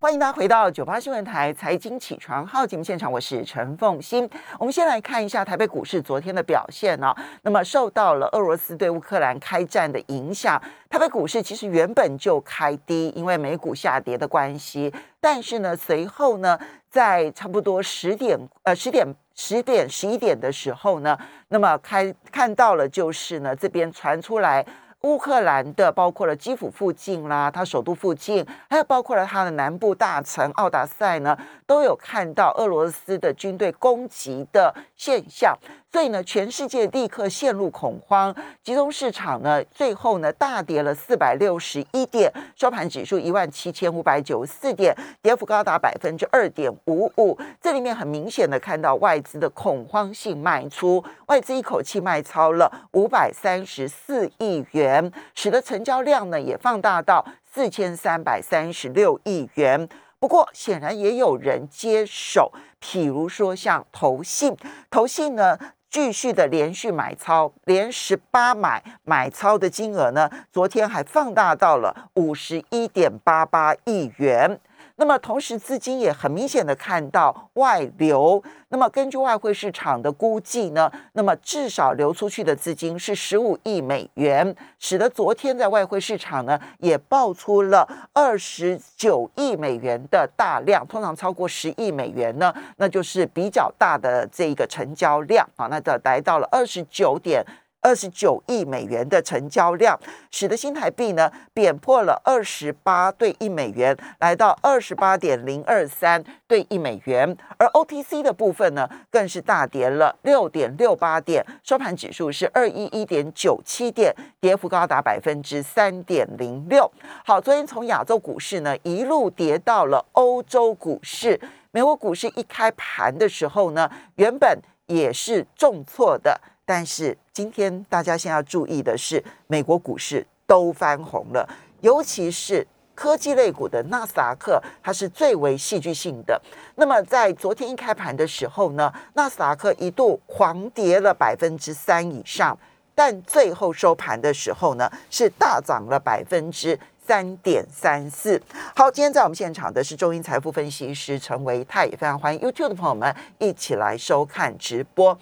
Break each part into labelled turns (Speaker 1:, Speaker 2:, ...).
Speaker 1: 欢迎大家回到九八新闻台财经起床号节目现场，我是陈凤欣。我们先来看一下台北股市昨天的表现哦。那么受到了俄罗斯对乌克兰开战的影响，台北股市其实原本就开低，因为美股下跌的关系。但是呢，随后呢，在差不多十点呃十点十点十一点的时候呢，那么开看到了就是呢这边传出来。乌克兰的包括了基辅附近啦，它首都附近，还有包括了它的南部大城奥达塞呢，都有看到俄罗斯的军队攻击的现象。所以呢，全世界立刻陷入恐慌，集中市场呢，最后呢大跌了四百六十一点，收盘指数一万七千五百九十四点，跌幅高达百分之二点五五。这里面很明显的看到外资的恐慌性卖出，外资一口气卖超了五百三十四亿元，使得成交量呢也放大到四千三百三十六亿元。不过，显然也有人接手，譬如说像投信，投信呢。继续的连续买超，连十八买买超的金额呢，昨天还放大到了五十一点八八亿元。那么同时，资金也很明显的看到外流。那么根据外汇市场的估计呢，那么至少流出去的资金是十五亿美元，使得昨天在外汇市场呢也爆出了二十九亿美元的大量。通常超过十亿美元呢，那就是比较大的这一个成交量啊，那的来到了二十九点。二十九亿美元的成交量，使得新台币呢贬破了二十八对一美元，来到二十八点零二三对一美元。而 OTC 的部分呢，更是大跌了六点六八点，收盘指数是二一一点九七点，跌幅高达百分之三点零六。好，昨天从亚洲股市呢一路跌到了欧洲股市，美国股市一开盘的时候呢，原本也是重挫的。但是今天大家先要注意的是，美国股市都翻红了，尤其是科技类股的纳斯达克，它是最为戏剧性的。那么在昨天一开盘的时候呢，纳斯达克一度狂跌了百分之三以上，但最后收盘的时候呢，是大涨了百分之三点三四。好，今天在我们现场的是中银财富分析师陈维泰，也非常欢迎 YouTube 的朋友们一起来收看直播。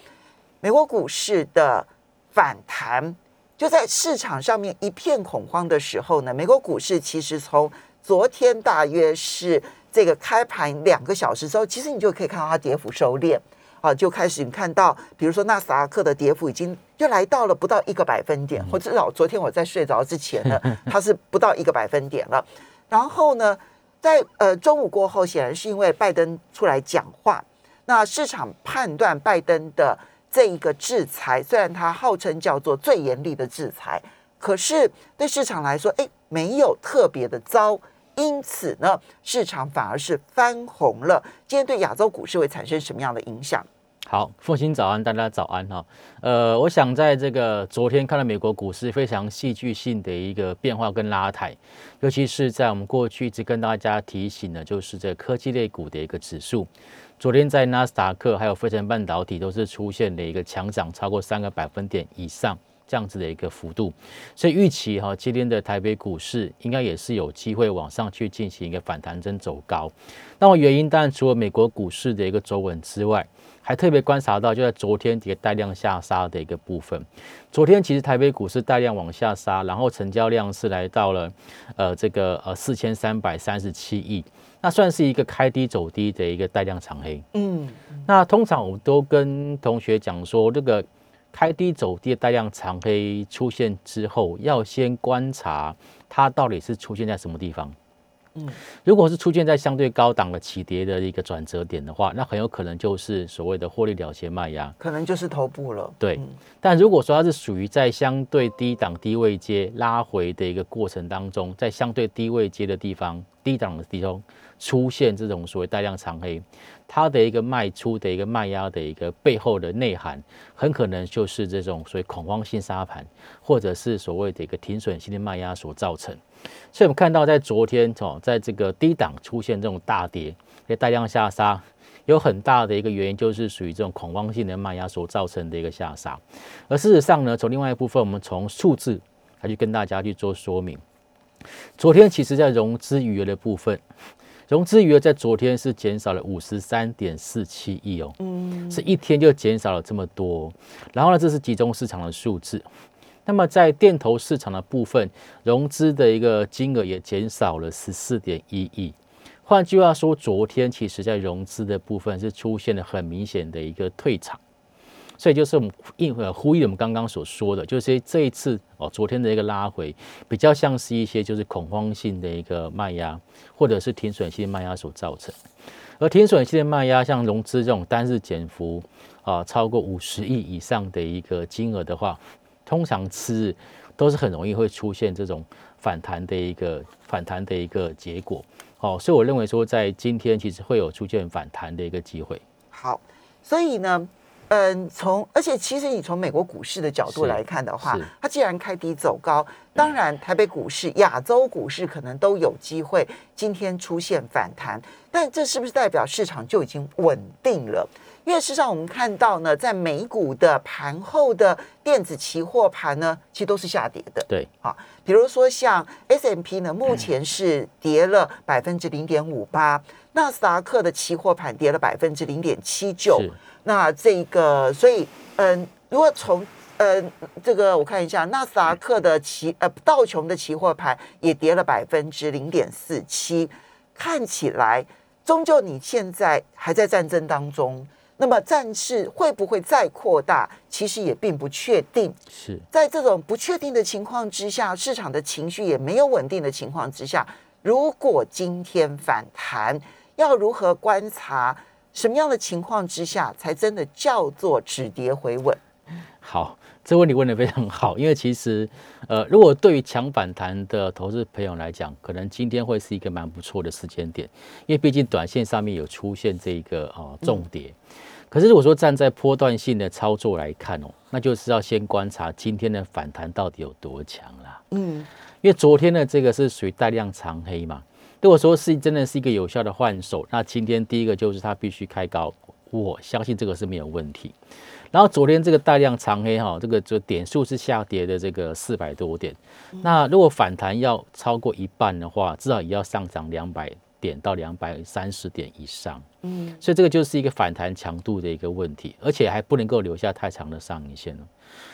Speaker 1: 美国股市的反弹，就在市场上面一片恐慌的时候呢，美国股市其实从昨天大约是这个开盘两个小时之后，其实你就可以看到它跌幅收敛啊，就开始你看到，比如说纳斯达克的跌幅已经就来到了不到一个百分点，或至少昨天我在睡着之前呢，它是不到一个百分点了。然后呢，在呃中午过后，显然是因为拜登出来讲话，那市场判断拜登的。这一个制裁，虽然它号称叫做最严厉的制裁，可是对市场来说，哎，没有特别的糟，因此呢，市场反而是翻红了。今天对亚洲股市会产生什么样的影响？
Speaker 2: 好，凤欣早安，大家早安哈。呃，我想在这个昨天看到美国股市非常戏剧性的一个变化跟拉抬，尤其是在我们过去一直跟大家提醒的，就是这科技类股的一个指数。昨天在纳斯达克还有飞成半导体都是出现了一个强涨超过三个百分点以上这样子的一个幅度，所以预期哈今天的台北股市应该也是有机会往上去进行一个反弹增走高。那么原因当然除了美国股市的一个走稳之外，还特别观察到就在昨天一个带量下杀的一个部分。昨天其实台北股市带量往下杀，然后成交量是来到了呃这个呃四千三百三十七亿。那算是一个开低走低的一个带量长黑。嗯，那通常我们都跟同学讲说，这个开低走低的带量长黑出现之后，要先观察它到底是出现在什么地方。嗯，如果是出现在相对高档的起跌的一个转折点的话，那很有可能就是所谓的获利了结卖压，
Speaker 1: 可能就是头部了。
Speaker 2: 对，但如果说它是属于在相对低档低位阶拉回的一个过程当中，在相对低位阶的地方、低档的地方。出现这种所谓带量长黑，它的一个卖出的一个卖压的一个背后的内涵，很可能就是这种所谓恐慌性杀盘，或者是所谓的一个停损性的卖压所造成。所以，我们看到在昨天哦，在这个低档出现这种大跌，带量下杀，有很大的一个原因就是属于这种恐慌性的卖压所造成的一个下杀。而事实上呢，从另外一部分，我们从数字来去跟大家去做说明。昨天其实在融资余额的部分。融资余额在昨天是减少了五十三点四七亿哦，嗯，是一天就减少了这么多。然后呢，这是集中市场的数字。那么在电投市场的部分，融资的一个金额也减少了十四点一亿。换句话说，昨天其实在融资的部分是出现了很明显的一个退场。所以就是我们应呃呼吁我们刚刚所说的，就是这一次哦，昨天的一个拉回，比较像是一些就是恐慌性的一个卖压，或者是停损性卖压所造成。而停损性的卖压，像融资这种单日减幅啊超过五十亿以上的一个金额的话，通常次日都是很容易会出现这种反弹的一个反弹的一个结果。哦，所以我认为说，在今天其实会有出现反弹的一个机会。
Speaker 1: 好，所以呢。嗯，从而且其实你从美国股市的角度来看的话，它既然开低走高，当然台北股市、亚洲股市可能都有机会今天出现反弹，但这是不是代表市场就已经稳定了？因为事实上我们看到呢，在美股的盘后的电子期货盘呢，其实都是下跌的。
Speaker 2: 对，
Speaker 1: 啊，比如说像 S M P 呢，目前是跌了百分之零点五八，纳斯达克的期货盘跌了百分之零点七九。那这个，所以，嗯，如果从，呃，这个我看一下，纳斯达克的期，呃，道琼的期货盘也跌了百分之零点四七，看起来，终究你现在还在战争当中，那么战事会不会再扩大，其实也并不确定。
Speaker 2: 是
Speaker 1: 在这种不确定的情况之下，市场的情绪也没有稳定的情况之下，如果今天反弹，要如何观察？什么样的情况之下才真的叫做止跌回稳？
Speaker 2: 好，这问题问的非常好，因为其实，呃，如果对于强反弹的投资朋友来讲，可能今天会是一个蛮不错的时间点，因为毕竟短线上面有出现这个啊重跌。可是如果说站在波段性的操作来看哦，那就是要先观察今天的反弹到底有多强啦。嗯，因为昨天的这个是属于带量长黑嘛。如果说是真的是一个有效的换手，那今天第一个就是它必须开高，我相信这个是没有问题。然后昨天这个大量长黑哈，这个就点数是下跌的这个四百多点，那如果反弹要超过一半的话，至少也要上涨两百点到两百三十点以上。嗯，所以这个就是一个反弹强度的一个问题，而且还不能够留下太长的上影线了。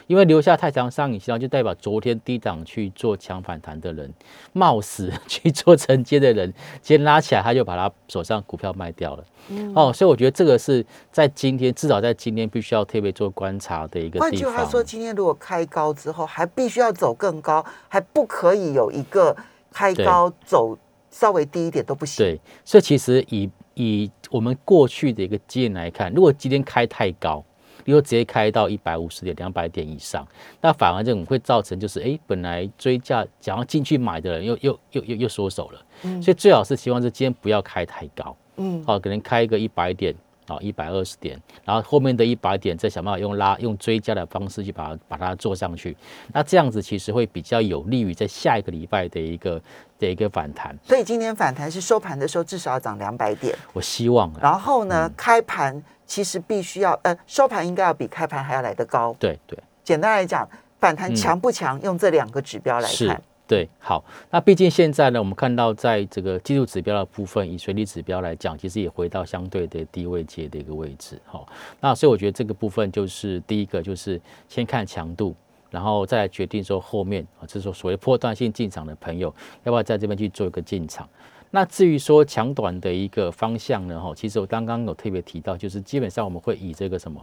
Speaker 2: 因为留下太长上影线，就代表昨天低档去做强反弹的人，冒死 去做承接的人，今天拉起来，他就把他手上股票卖掉了。嗯哦，所以我觉得这个是在今天，至少在今天必须要特别做观察的一个地方。换句
Speaker 1: 话说，今天如果开高之后，还必须要走更高，还不可以有一个开高走稍微低一点都不行。
Speaker 2: 对，所以其实以以我们过去的一个经验来看，如果今天开太高。如果直接开到一百五十点、两百点以上，那反而这种会造成就是，哎，本来追价想要进去买的人又又又又又缩手了。嗯，所以最好是希望是今天不要开太高。嗯，好，可能开一个一百点，啊，一百二十点，然后后面的一百点再想办法用拉用追加的方式去把它把它做上去。那这样子其实会比较有利于在下一个礼拜的一个的一个反弹。
Speaker 1: 所以今天反弹是收盘的时候至少要涨两百点。
Speaker 2: 我希望。
Speaker 1: 然后呢，开盘。其实必须要，呃，收盘应该要比开盘还要来得高。
Speaker 2: 对对，
Speaker 1: 简单来讲，反弹强不强，用这两个指标来看。
Speaker 2: 对，好，那毕竟现在呢，我们看到在这个技术指标的部分，以水利指标来讲，其实也回到相对的低位阶的一个位置。好，那所以我觉得这个部分就是第一个，就是先看强度，然后再来决定说后面啊，就是说所谓破断性进场的朋友，要不要在这边去做一个进场。那至于说强短的一个方向呢？哈，其实我刚刚有特别提到，就是基本上我们会以这个什么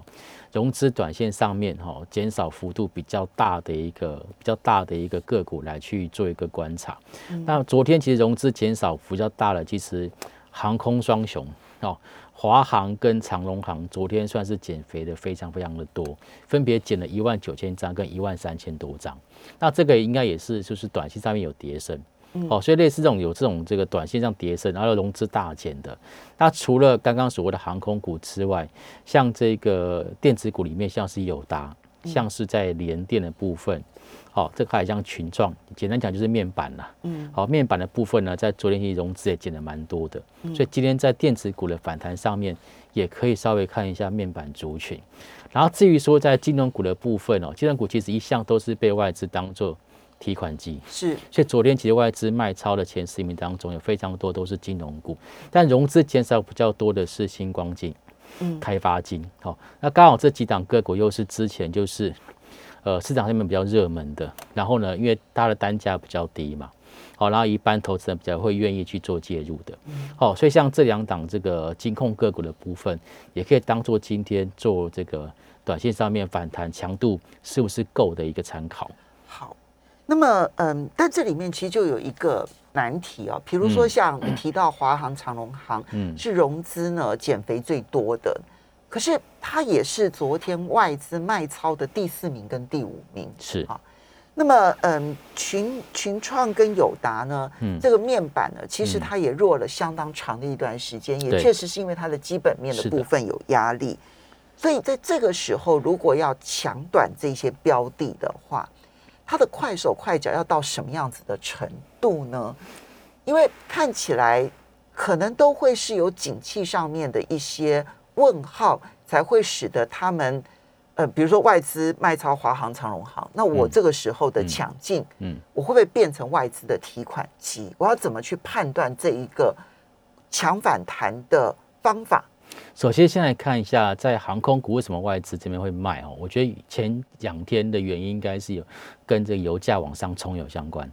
Speaker 2: 融资短线上面哈减少幅度比较大的一个比较大的一个个股来去做一个观察。那昨天其实融资减少幅较大了，其实航空双雄哦，华航跟长荣航昨天算是减肥的非常非常的多，分别减了一万九千张跟一万三千多张。那这个应该也是就是短期上面有跌升。哦，所以类似这种有这种这个短线上跌升，然后融资大减的，那除了刚刚所谓的航空股之外，像这个电子股里面，像是友达，像是在联电的部分，好，这个还像群创，简单讲就是面板啦。嗯，好，面板的部分呢，在昨天其实融资也减的蛮多的，所以今天在电子股的反弹上面，也可以稍微看一下面板族群。然后至于说在金融股的部分哦，金融股其实一向都是被外资当做。提款机，
Speaker 1: 是，
Speaker 2: 所以昨天其实外资卖超的前十名当中，有非常多都是金融股，但融资减少比较多的是星光金、
Speaker 1: 嗯，
Speaker 2: 开发金。好，那刚好这几档个股又是之前就是呃市场上面比较热门的，然后呢，因为它的单价比较低嘛，好，然后一般投资人比较会愿意去做介入的。好，所以像这两档这个金控个股的部分，也可以当做今天做这个短线上面反弹强度是不是够的一个参考。
Speaker 1: 好。那么，嗯，但这里面其实就有一个难题哦，比如说像你提到华航、长荣航，嗯，是融资呢减肥最多的，可是它也是昨天外资卖超的第四名跟第五名，
Speaker 2: 是。啊。
Speaker 1: 那么，嗯，群群创跟友达呢，嗯，这个面板呢，其实它也弱了相当长的一段时间，也确实是因为它的基本面的。部分有压力，所以在这个时候，如果要抢短这些标的的话。它的快手快脚要到什么样子的程度呢？因为看起来可能都会是有景气上面的一些问号，才会使得他们呃，比如说外资卖超华航、长荣航，那我这个时候的抢进，嗯，我会不会变成外资的提款机？我要怎么去判断这一个强反弹的方法？
Speaker 2: 首先，先来看一下在航空股为什么外资这边会卖哦？我觉得前两天的原因应该是有跟这个油价往上冲有相关。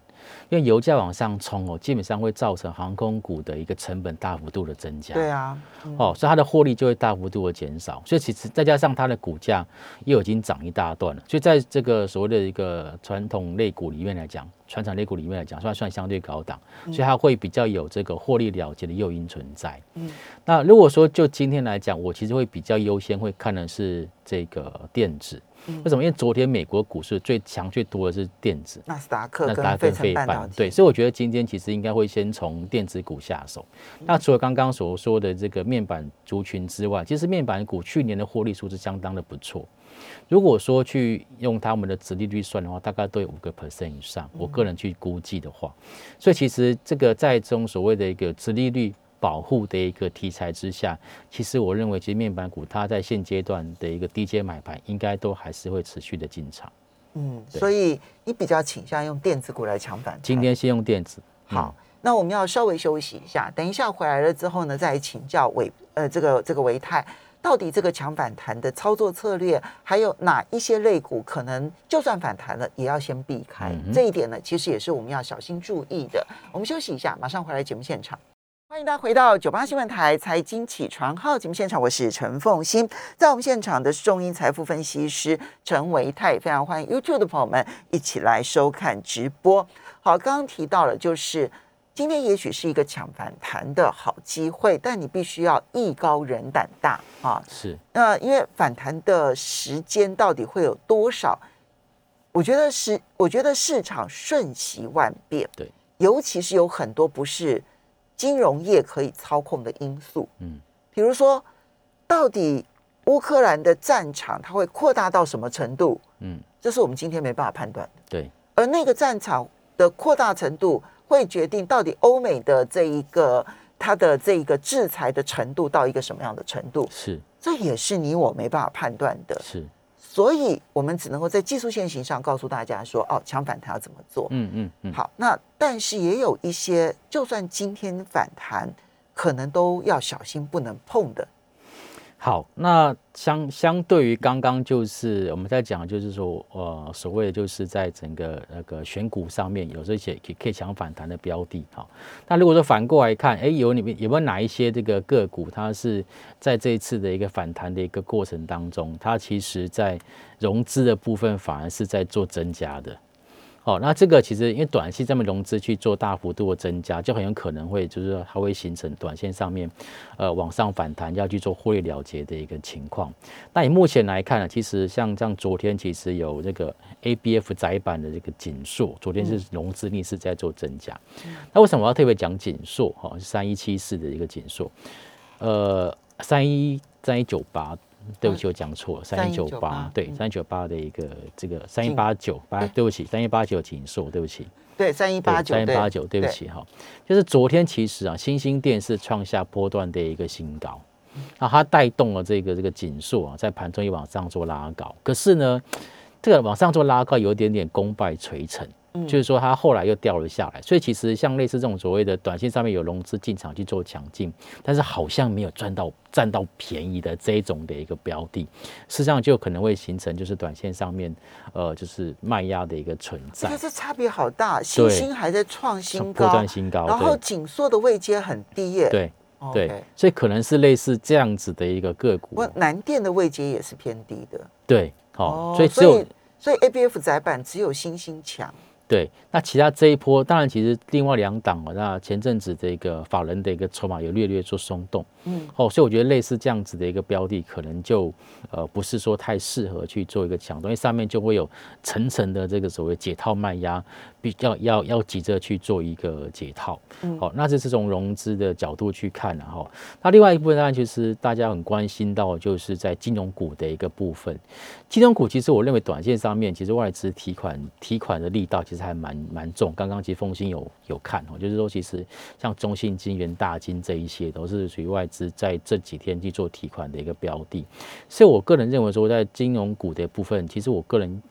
Speaker 2: 因为油价往上冲哦，基本上会造成航空股的一个成本大幅度的增加。
Speaker 1: 对啊，
Speaker 2: 哦，所以它的获利就会大幅度的减少。所以其实再加上它的股价又已经涨一大段了，所以在这个所谓的一个传统类股里面来讲，传统类股里面来讲，算算相对高档，所以它会比较有这个获利了结的诱因存在。嗯，那如果说就今天来讲，我其实会比较优先会看的是这个电子。为什么？因为昨天美国股市最强最多的是电子，
Speaker 1: 纳斯达克、纳斯达克、费半，
Speaker 2: 对，所以我觉得今天其实应该会先从电子股下手。那除了刚刚所说的这个面板族群之外，其实面板股去年的获利数是相当的不错。如果说去用他们的殖利率算的话，大概都有五个 percent 以上。我个人去估计的话，所以其实这个在中所谓的一个殖利率。保护的一个题材之下，其实我认为，其实面板股它在现阶段的一个低阶买盘，应该都还是会持续的进场。
Speaker 1: 嗯，所以你比较倾向用电子股来抢反
Speaker 2: 今天先用电子。
Speaker 1: 好，那我们要稍微休息一下，等一下回来了之后呢，再请教维呃这个这个维泰，到底这个抢反弹的操作策略，还有哪一些类股可能就算反弹了，也要先避开。这一点呢，其实也是我们要小心注意的。我们休息一下，马上回来节目现场。欢迎大家回到九八新闻台财经起床号节目现场，我是陈凤欣，在我们现场的是中英财富分析师陈维泰，非常欢迎 YouTube 的朋友们一起来收看直播。好，刚刚提到了，就是今天也许是一个抢反弹的好机会，但你必须要艺高人胆大啊。
Speaker 2: 是，
Speaker 1: 那因为反弹的时间到底会有多少？我觉得是，我觉得市场瞬息万变，
Speaker 2: 对，
Speaker 1: 尤其是有很多不是。金融业可以操控的因素，嗯，比如说，到底乌克兰的战场它会扩大到什么程度？嗯，这是我们今天没办法判断的。
Speaker 2: 对，
Speaker 1: 而那个战场的扩大程度，会决定到底欧美的这一个它的这一个制裁的程度到一个什么样的程度？
Speaker 2: 是，
Speaker 1: 这也是你我没办法判断的。
Speaker 2: 是。
Speaker 1: 所以，我们只能够在技术线型上告诉大家说：“哦，强反弹要怎么做？”嗯嗯嗯。好，那但是也有一些，就算今天反弹，可能都要小心不能碰的。
Speaker 2: 好，那相相对于刚刚就是我们在讲，就是说，呃，所谓的就是在整个那个选股上面有这些可可以抢反弹的标的，哈。那如果说反过来看，哎，有里面有没有哪一些这个个股，它是在这一次的一个反弹的一个过程当中，它其实在融资的部分反而是在做增加的。哦，那这个其实因为短期这么融资去做大幅度的增加，就很有可能会就是说它会形成短线上面，呃，往上反弹要去做获利了结的一个情况。那以目前来看呢，其实像像昨天其实有这个 ABF 窄板的这个紧缩，昨天是融资逆势在做增加。那为什么我要特别讲紧缩？哈，三一七四的一个紧缩，呃，三一三一九八。对不起，我讲错了，三一九八，对，三一九八的一个这个三一八九八，对。不起，三一八九紧缩，对不起，
Speaker 1: 对，三一八九，
Speaker 2: 三一八九，对不起哈，就是昨天其实啊，新兴电视创下波段的一个新高，那它带动了这个这个紧缩啊，在盘中一往上做拉高，可是呢，这个往上做拉高有点点功败垂成，就是说它后来又掉了下来。所以其实像类似这种所谓的短线上面有融资进场去做抢进，但是好像没有赚到占到便宜的这一种的一个标的，实际上就可能会形成就是短线上面呃就是卖压的一个存在。
Speaker 1: 这差别好大，新兴还在创新高，
Speaker 2: 不断新高，
Speaker 1: 然后紧缩的位阶很低耶。
Speaker 2: 对。对，所以可能是类似这样子的一个个股。
Speaker 1: 不，南电的位阶也是偏低的。
Speaker 2: 对，好，所以只有
Speaker 1: 所以 A B F 窄板只有新兴强。
Speaker 2: 对，那其他这一波，当然其实另外两档哦，那前阵子的一个法人的一个筹码有略略做松动，嗯，哦，所以我觉得类似这样子的一个标的，可能就呃不是说太适合去做一个抢，因为上面就会有层层的这个所谓解套卖压。要要要急着去做一个解套，好，那这是从融资的角度去看，然后，那另外一部分当然就是大家很关心到，就是在金融股的一个部分。金融股其实我认为短线上面，其实外资提款提款的力道其实还蛮蛮重。刚刚其实风兴有有看哦，就是说其实像中信金、元大金这一些都是属于外资在这几天去做提款的一个标的。所以我个人认为说，在金融股的部分，其实我个人。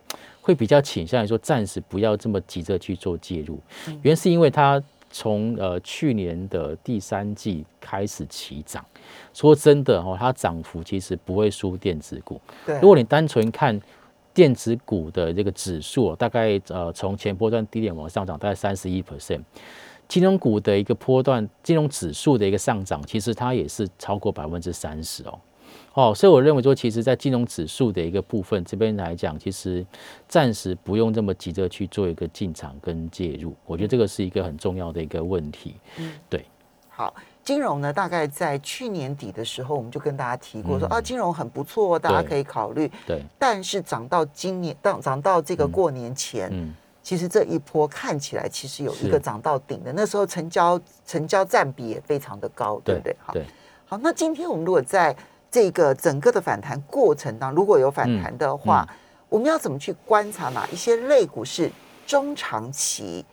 Speaker 2: 会比较倾向于说，暂时不要这么急着去做介入，原因是因为它从呃去年的第三季开始起涨，说真的哦，它涨幅其实不会输电子股。
Speaker 1: 对，
Speaker 2: 如果你单纯看电子股的这个指数，大概呃从前波段低点往上涨大概三十一 percent，金融股的一个波段金融指数的一个上涨，其实它也是超过百分之三十哦。哦，所以我认为说，其实，在金融指数的一个部分这边来讲，其实暂时不用这么急着去做一个进场跟介入。我觉得这个是一个很重要的一个问题。嗯，对。
Speaker 1: 好，金融呢，大概在去年底的时候，我们就跟大家提过说啊，金融很不错，大家可以考虑。
Speaker 2: 对。
Speaker 1: 但是涨到今年，到涨到这个过年前，嗯，其实这一波看起来其实有一个涨到顶的，那时候成交成交占比也非常的高，对不对？
Speaker 2: 好，
Speaker 1: 好，那今天我们如果在这个整个的反弹过程当中，如果有反弹的话，我们要怎么去观察哪一些类股是中长期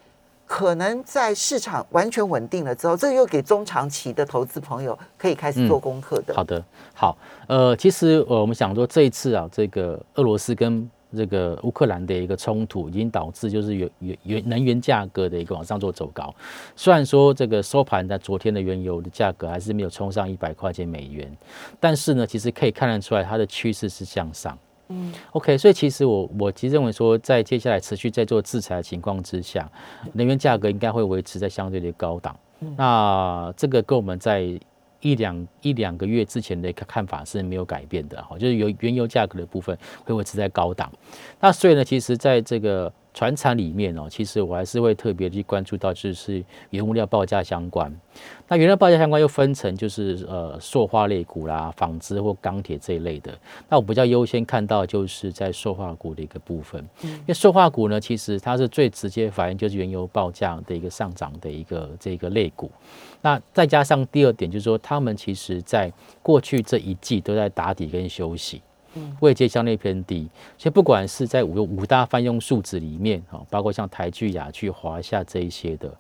Speaker 1: 可能在市场完全稳定了之后，这又给中长期的投资朋友可以开始做功课的。
Speaker 2: 好的，好，呃，其实呃我们想说这一次啊，这个俄罗斯跟这个乌克兰的一个冲突，已经导致就是原原原能源价格的一个往上做走高。虽然说这个收盘在昨天的原油的价格还是没有冲上一百块钱美元，但是呢，其实可以看得出来它的趋势是向上。嗯，OK，所以其实我我其实认为说，在接下来持续在做制裁的情况之下，能源价格应该会维持在相对的高档。那这个跟我们在一两一两个月之前的一个看法是没有改变的哈，就是有原油价格的部分会维持在高档。那所以呢，其实在这个船产里面哦，其实我还是会特别去关注到，就是原物料报价相关。那原料报价相关又分成就是呃塑化类股啦、纺织或钢铁这一类的。那我比较优先看到就是在塑化股的一个部分，因为塑化股呢，其实它是最直接反映就是原油报价的一个上涨的一个这个类股。那再加上第二点就是说，他们其实在过去这一季都在打底跟休息，嗯，位阶相对偏低。所以不管是在五五大泛用数字里面，哈，包括像台剧、雅剧、华夏这一些的，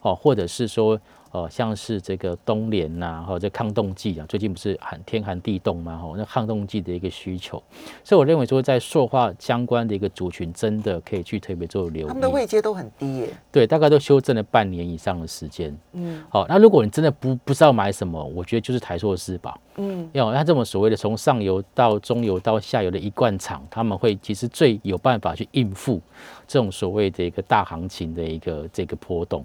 Speaker 2: 哦，或者是说。哦，像是这个冬联呐，或者抗冻剂啊，最近不是寒天寒地冻嘛，吼，那抗冻剂的一个需求，所以我认为说，在塑化相关的一个族群，真的可以去特别做留意。他
Speaker 1: 们的位阶都很低耶，
Speaker 2: 对，大概都修正了半年以上的时间。嗯，好，那如果你真的不不知道买什么，我觉得就是台硕四宝。嗯，要那这么所谓的从上游到中游到下游的一贯厂，他们会其实最有办法去应付这种所谓的一个大行情的一个这个波动。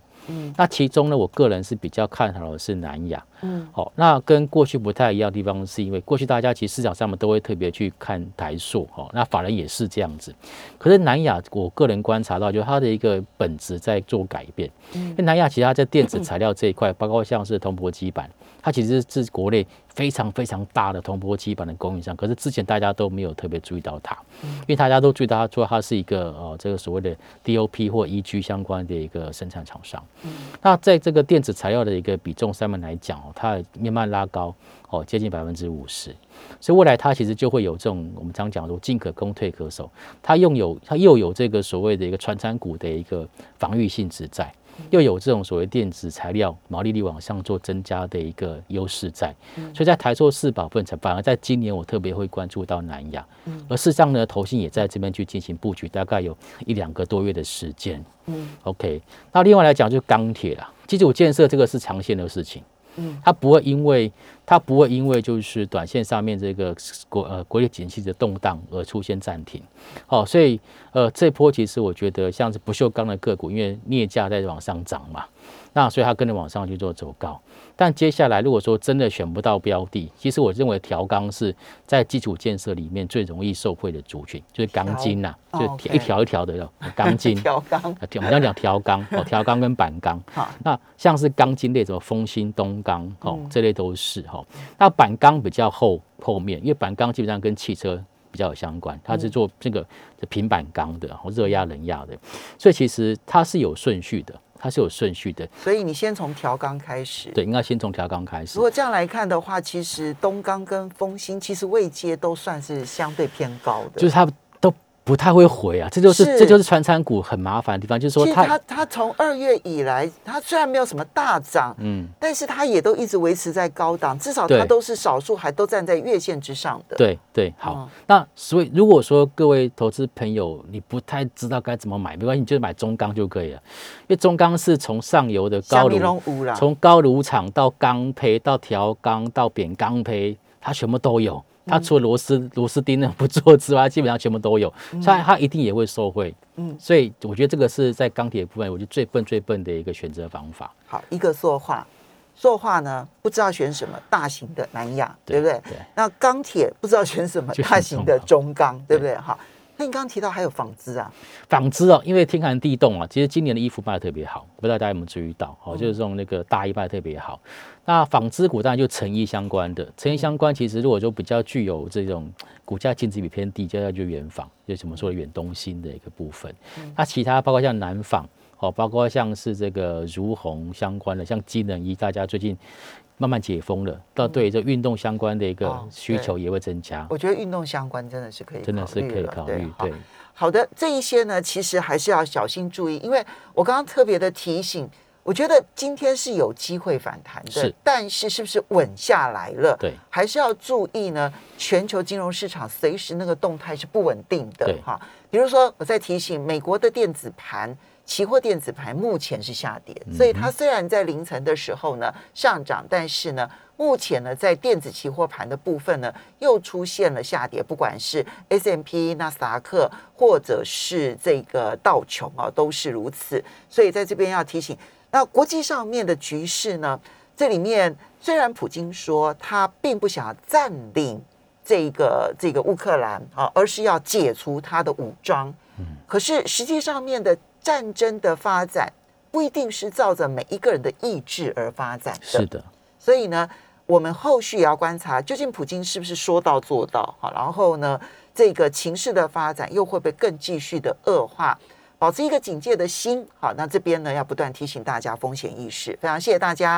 Speaker 2: 那其中呢，我个人是比较看好的是南亚。嗯，好，那跟过去不太一样的地方，是因为过去大家其实市场上面都会特别去看台塑，哈，那法人也是这样子。可是南亚，我个人观察到，就它的一个本质在做改变。嗯，因为南亚其实它在电子材料这一块，包括像是铜箔基板。它其实是国内非常非常大的铜箔基板的供应商，可是之前大家都没有特别注意到它，因为大家都注意到它说它是一个呃这个所谓的 DOP 或 EG 相关的一个生产厂商。那在这个电子材料的一个比重上面来讲哦，它慢慢拉高哦，接近百分之五十，所以未来它其实就会有这种我们常讲说进可攻退可守，它拥有它又有这个所谓的一个传产股的一个防御性质在。又有这种所谓电子材料毛利率往上做增加的一个优势在，所以在台塑四宝份才反而在今年我特别会关注到南亚，而事实上呢，投信也在这边去进行布局，大概有一两个多月的时间。嗯，OK，那另外来讲就是钢铁啦，基础建设这个是长线的事情。它不会因为它不会因为就是短线上面这个国呃国际景气的动荡而出现暂停，哦，所以呃这波其实我觉得像是不锈钢的个股，因为镍价在往上涨嘛。那所以它跟着往上去做走高，但接下来如果说真的选不到标的，其实我认为调钢是在基础建设里面最容易受惠的族群，就是钢筋呐，就一条一条的钢筋。
Speaker 1: 调钢，
Speaker 2: 我们要讲调钢哦，调钢跟板钢。好，那像是钢筋类，什么丰兴、东钢哦，这类都是哈。那板钢比较后后面，因为板钢基本上跟汽车比较有相关，它是做这个平板钢的，然后热压、冷压的，所以其实它是有顺序的。它是有顺序的，
Speaker 1: 所以你先从调缸开始。
Speaker 2: 对，应该先从调缸开始。
Speaker 1: 如果这样来看的话，其实东钢跟丰兴其实位阶都算是相对偏高的，
Speaker 2: 就是它。不太会回啊，这就是这就是传产股很麻烦的地方，就是说
Speaker 1: 它它它从二月以来，它虽然没有什么大涨，嗯，但是它也都一直维持在高档，至少它都是少数还都站在月线之上的。
Speaker 2: 对对，好，那所以如果说各位投资朋友你不太知道该怎么买，没关系，你就买中钢就可以了，因为中钢是从上游的高炉，从高炉厂到钢胚到调钢到扁钢胚，它全部都有。它除了螺丝螺丝钉呢不做之外，基本上全部都有，所以它一定也会受惠。嗯，所以我觉得这个是在钢铁部分，我觉得最笨最笨的一个选择方法。
Speaker 1: 好，一个塑化，塑化呢不知道选什么，大型的南亚，对不对？对。那钢铁不知道选什么，大型的中钢，对不对？哈。那你刚刚提到还有纺织啊？
Speaker 2: 纺织哦，因为天寒地冻啊，其实今年的衣服卖的特别好，不知道大家有没有注意到？哦，就是这种那个大衣卖的特别好。那纺织股当然就成衣相关的，成衣相关其实如果说比较具有这种股价净值比偏低，就要就远纺，就怎么说远东新的一个部分。那其他包括像南纺哦，包括像是这个如虹相关的，像机能衣，大家最近。慢慢解封了，到对这运动相关的一个需求也会增加。
Speaker 1: 我觉得运动相关真的是可以，
Speaker 2: 真的是可以考虑。对，
Speaker 1: 好的，这一些呢，其实还是要小心注意，因为我刚刚特别的提醒，我觉得今天是有机会反弹的，但是是不是稳下来了？
Speaker 2: 对，
Speaker 1: 还是要注意呢。全球金融市场随时那个动态是不稳定的，哈。比如说，我在提醒美国的电子盘。期货电子盘目前是下跌，所以它虽然在凌晨的时候呢上涨，但是呢，目前呢在电子期货盘的部分呢又出现了下跌，不管是 S M P、纳斯达克或者是这个道琼啊，都是如此。所以在这边要提醒，那国际上面的局势呢，这里面虽然普京说他并不想要占领这个这个乌克兰啊，而是要解除他的武装，嗯，可是实际上面的。战争的发展不一定是照着每一个人的意志而发展的，
Speaker 2: 是的。
Speaker 1: 所以呢，我们后续也要观察，究竟普京是不是说到做到？好，然后呢，这个情势的发展又会不会更继续的恶化？保持一个警戒的心。好，那这边呢要不断提醒大家风险意识。非常谢谢大家。